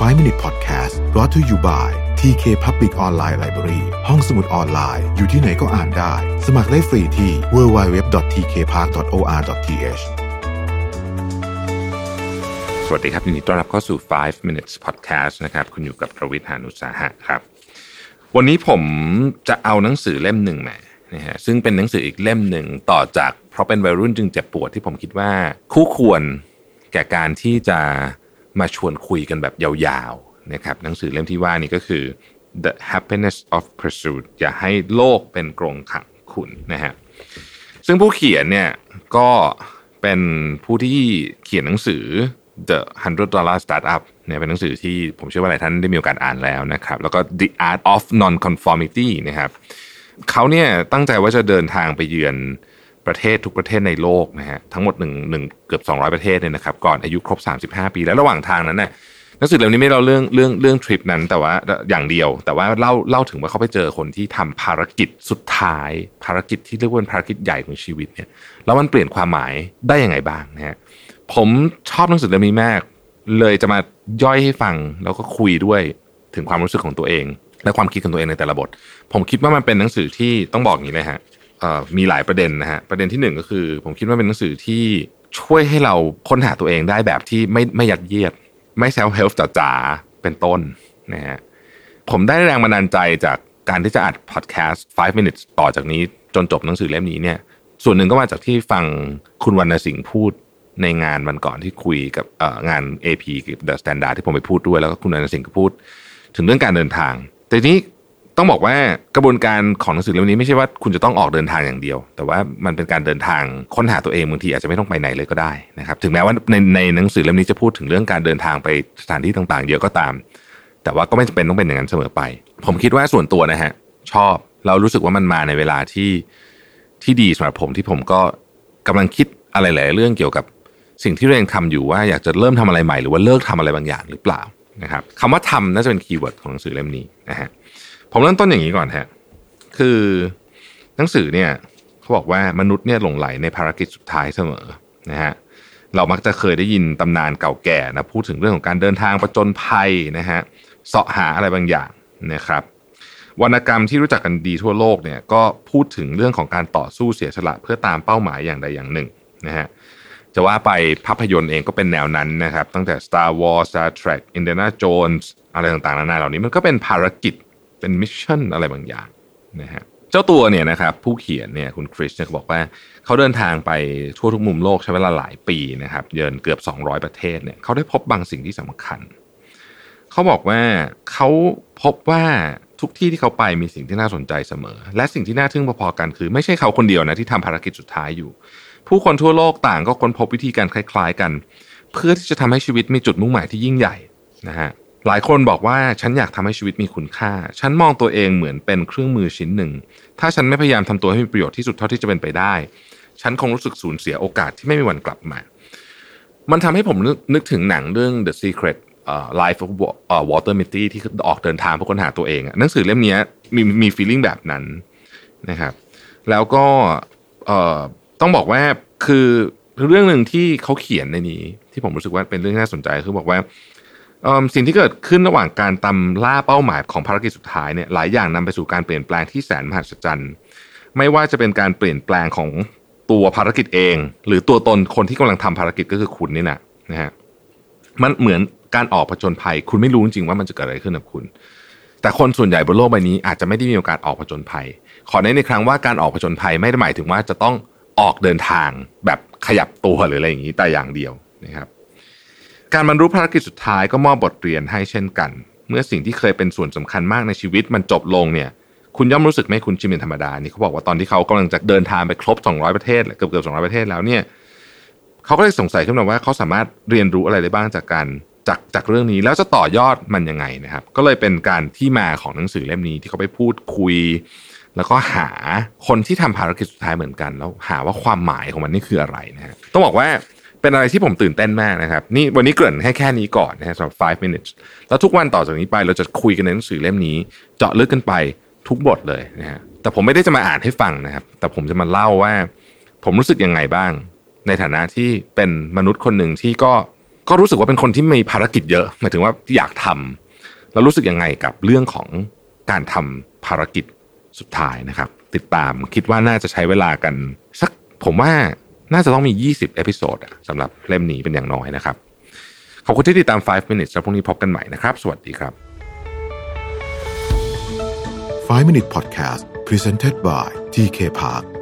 5 Minute Podcast brought to you by TK Public Online Library ห้องสมุดออนไลน์ อยู่ที่ไหนก็อ่านได้ สมัครได้ฟรีที่ www.tkpark.or.th สวัสดีครับยินดีต้อนรับเข้าสู่ 5 minutes podcast นะครับ คุณอยู่กับประวิทยานุสาหะครับ วันนี้ผมจะเอาหนังสือเล่มหนึ่งมานะฮะซึ่งเป็นหนังสืออีกเล่มหนึ่งต่อจากเพราะเป็นวัยรุ่นจึงเจ็บปวดที่ผมคิดว่าคู่ควรแก่การที่จะ มาชวนคุยกันแบบยาวๆนะครับหนังสือเล่มที่ว่านี้ก็คือ The Happiness of Pursuit อย่าให้โลกเป็นกรงขังคุณนะฮะซึ่งผู้เขียนเนี่ยก็เป็นผู้ที่เขียนหนังสือ The 100 Dollar Startup เนี่ยเป็นหนังสือที่ผมเชื่อว่าหลายท่านได้มีโอกาสอ่านแล้วนะครับ แล้วก็ The Art of Non-Conformity นะครับเขาเนี่ยตั้งใจว่าจะเดินทางไปเยือน ประเทศทุกประเทศในโลกนะฮะทั้งหมดหนึ่งหนึ่งเกือบ 200 ประเทศเนี่ยนะครับก่อนอายุครบ 35 ปี แล้วระหว่างทางนั้นเนี่ยหนังสือเล่มนี้ไม่เล่าเรื่องเรื่องเรื่องทริปนั้นแต่ว่าอย่างเดียว แต่ว่าเล่าเล่าถึงว่าเขาไปเจอคนที่ทำภารกิจสุดท้าย ภารกิจที่เรียกว่าภารกิจใหญ่ของชีวิตเนี่ยแล้วมันเปลี่ยนความหมายได้ยังไงบ้างนะฮะผมชอบหนังสือเล่มนี้มาก เลยจะมาย่อยให้ฟังแล้วก็คุยด้วยถึงความรู้สึกของตัวเอง และความคิดของตัวเองในแต่ละบท ผมคิดว่ามันเป็นหนังสือที่ต้องบอกอย่างนี้เลยฮะ มีหลายประเด็นนะฮะประเด็นที่หนึ่งก็คือ ผมคิดว่าเป็นหนังสือที่ช่วยให้เราค้นหาตัวเองได้แบบที่ไม่ไม่ยัดเยียด ไม่ self-help จ๋าเป็นต้นนะฮะผมได้แรงบันดาลใจจากการที่จะอัดพอดแคสต์ 5 minutes ต่อจากนี้จนจบหนังสือเล่มนี้เนี่ย ส่วนหนึ่งก็มาจากที่ฟังคุณวรรณสิงห์พูดในงานวันก่อนที่คุยกับงาน AP กับ The Standard ที่ผมไปพูดด้วยแล้วก็คุณวรรณสิงห์ก็พูด ถึงเรื่องการเดินทาง แต่นี้ ต้องบอกว่ากระบวนการของหนังสือเล่มนี้ไม่ใช่ว่าคุณจะต้องออกเดินทางอย่างเดียว แต่ว่ามันเป็นการเดินทางค้นหาตัวเองบางทีอาจจะไม่ต้องไปไหนเลยก็ได้นะครับ ถึงแม้ว่าในในหนังสือเล่มนี้จะพูดถึงเรื่องการเดินทางไปสถานที่ต่างๆ เยอะก็ตาม แต่ว่าก็ไม่จำเป็นต้องเป็นอย่างนั้นเสมอไป ผมคิดว่าส่วนตัวนะฮะชอบเรารู้สึกว่ามันมาในเวลาที่ที่ดีสำหรับผมที่ผมก็กำลังคิดอะไรหลายเรื่องเกี่ยวกับสิ่งที่เราเองทำอยู่ว่าอยากจะเริ่มทำอะไรใหม่หรือว่าเลิกทำอะไรบางอย่างหรือเปล่านะครับคำว่าทำน่าจะเป็น keyword ของหนังสือเล่มนี้นะฮะ ผมเริ่มต้นอย่างนี้ก่อนฮะคือหนังสือเนี่ยเขาบอกว่ามนุษย์เนี่ยหลงใหลในภารกิจสุดท้ายเสมอนะฮะเรามักจะเคยได้ยินตำนานเก่าแก่นะพูดถึงเรื่องของการเดินทางประจนภัยนะฮะเสาะหาอะไรบางอย่างนะครับวรรณกรรมที่รู้จักกันดีทั่วโลกเนี่ยก็พูดถึงเรื่องของการต่อสู้เสียสละเพื่อตามเป้าหมายอย่างใดอย่างหนึ่งนะฮะจะว่าไปภาพยนตร์เองก็เป็นแนวนั้นนะครับตั้งแต่ Star Wars Star Trek Indiana Jones อะไรต่างๆนานาเหล่านี้มันก็เป็นภารกิจ เป็น mission อะไรบางอย่างนะฮะเจ้าตัวเนี่ยนะครับผู้เขียนเนี่ยคุณคริสเนี่ยเขาบอกว่าเขาเดินทางไปทั่วทุกมุมโลกใช้เวลาหลายปีนะครับเดินเกือบ 200 ประเทศเนี่ยเขาได้พบบางสิ่งที่สำคัญ เขาบอกว่าเขาพบว่าทุกที่ที่เขาไปมีสิ่งที่น่าสนใจเสมอ และสิ่งที่น่าทึ่งพอๆกันคือ ไม่ใช่เขาคนเดียวนะที่ทำภารกิจสุดท้ายอยู่ ผู้คนทั่วโลกต่างก็ค้นพบวิธีการคล้าย ๆ กัน เพื่อที่จะทำให้ชีวิตมีจุดมุ่งหมายที่ยิ่งใหญ่นะฮะ หลายคนบอกว่าฉันอยากทำให้ชีวิตมีคุณค่า ฉันมองตัวเองเหมือนเป็นเครื่องมือชิ้นหนึ่ง ถ้าฉันไม่พยายามทำตัวให้มีประโยชน์ที่สุดเท่าที่จะเป็นไปได้ ฉันคงรู้สึกสูญเสียโอกาสที่ไม่มีวันกลับมา มันทำให้ผมนึกนึกถึงหนังเรื่อง The Secret Life of Walter Mitty ที่ออกเดินทางเพื่อค้นหาตัวเองหนังสือเล่มนี้มีมี feeling แบบนั้นนะครับ แล้วก็ต้องบอกว่าคือเรื่องหนึ่งที่เขาเขียนในนี้ ที่ผมรู้สึกว่าเป็นเรื่องน่าสนใจคือบอกว่า สิ่งที่เกิดขึ้นระหว่างการตามล่าเป้าหมายของภารกิจสุดท้ายเนี่ยหลายอย่างนำไปสู่การเปลี่ยนแปลงที่แสนมหัศจรรย์ ไม่ว่าจะเป็นการเปลี่ยนแปลงของตัวภารกิจเอง หรือตัวตนคนที่กำลังทำภารกิจก็คือคุณนี่นะนะฮะมันเหมือนการออกผจญภัย คุณไม่รู้จริงๆว่ามันจะเกิดอะไรขึ้นกับคุณ แต่คนส่วนใหญ่บนโลกใบนี้อาจจะไม่ได้มีโอกาสออกผจญภัย ขอเน้นในครั้งว่าการออกผจญภัยไม่ได้หมายถึงว่าจะต้องออกเดินทางแบบขยับตัวหรืออะไรอย่างนี้แต่อย่างเดียวนะครับ การบรรลุภารกิจสุดท้ายก็มอบบทเรียนให้เช่นกัน เมื่อสิ่งที่เคยเป็นส่วนสำคัญมากในชีวิตมันจบลงเนี่ย คุณย่อมรู้สึกไม่คุ้นชินเป็นธรรมดานี่เขาบอกว่าตอนที่เขากำลังจะเดินทางไปครบ 200 ประเทศเกือบเกือบ200 ประเทศแล้วเนี่ยเขาก็เลยสงสัยขึ้นมาว่าเขาสามารถเรียนรู้อะไรได้บ้างจากการจากจากเรื่องนี้แล้วจะต่อยอดมันยังไงนะครับ ก็เลยเป็นการที่มาของหนังสือเล่มนี้ที่เขาไปพูดคุย แล้วก็หาคนที่ทำภารกิจสุดท้ายเหมือนกัน แล้วหาว่าความหมายของมันนี่คืออะไรนะฮะต้องบอกว่า เป็นอะไรที่ผมตื่นเต้นมากนะครับ นี่วันนี้เกริ่นให้แค่นี้ก่อนนะฮะสำหรับ 5 minutes แล้วทุกวันต่อจากนี้ไปเราจะคุยกันในหนังสือเล่มนี้ เจาะลึกกันไปทุกบทเลยนะฮะแต่ผมไม่ได้จะมาอ่านให้ฟังนะครับ แต่ผมจะมาเล่าว่า ผมรู้สึกยังไงบ้าง ในฐานะที่เป็นมนุษย์คนหนึ่งที่ก็ก็รู้สึกว่าเป็นคนที่มีภารกิจเยอะหมายถึงว่าอยากทำแล้วรู้สึกยังไงกับเรื่องของการทำภารกิจสุดท้ายนะครับ ติดตามคิดว่าน่าจะใช้เวลากันสักผมว่า น่าจะต้องมี 20 episode สำหรับเล่มนี้เป็นอย่างน้อยนะครับ ขอบคุณที่ติดตาม 5 minutes แล้วพรุ่งนี้พบกันใหม่นะครับ สวัสดีครับ 5 Minute Podcast Presented by TK Park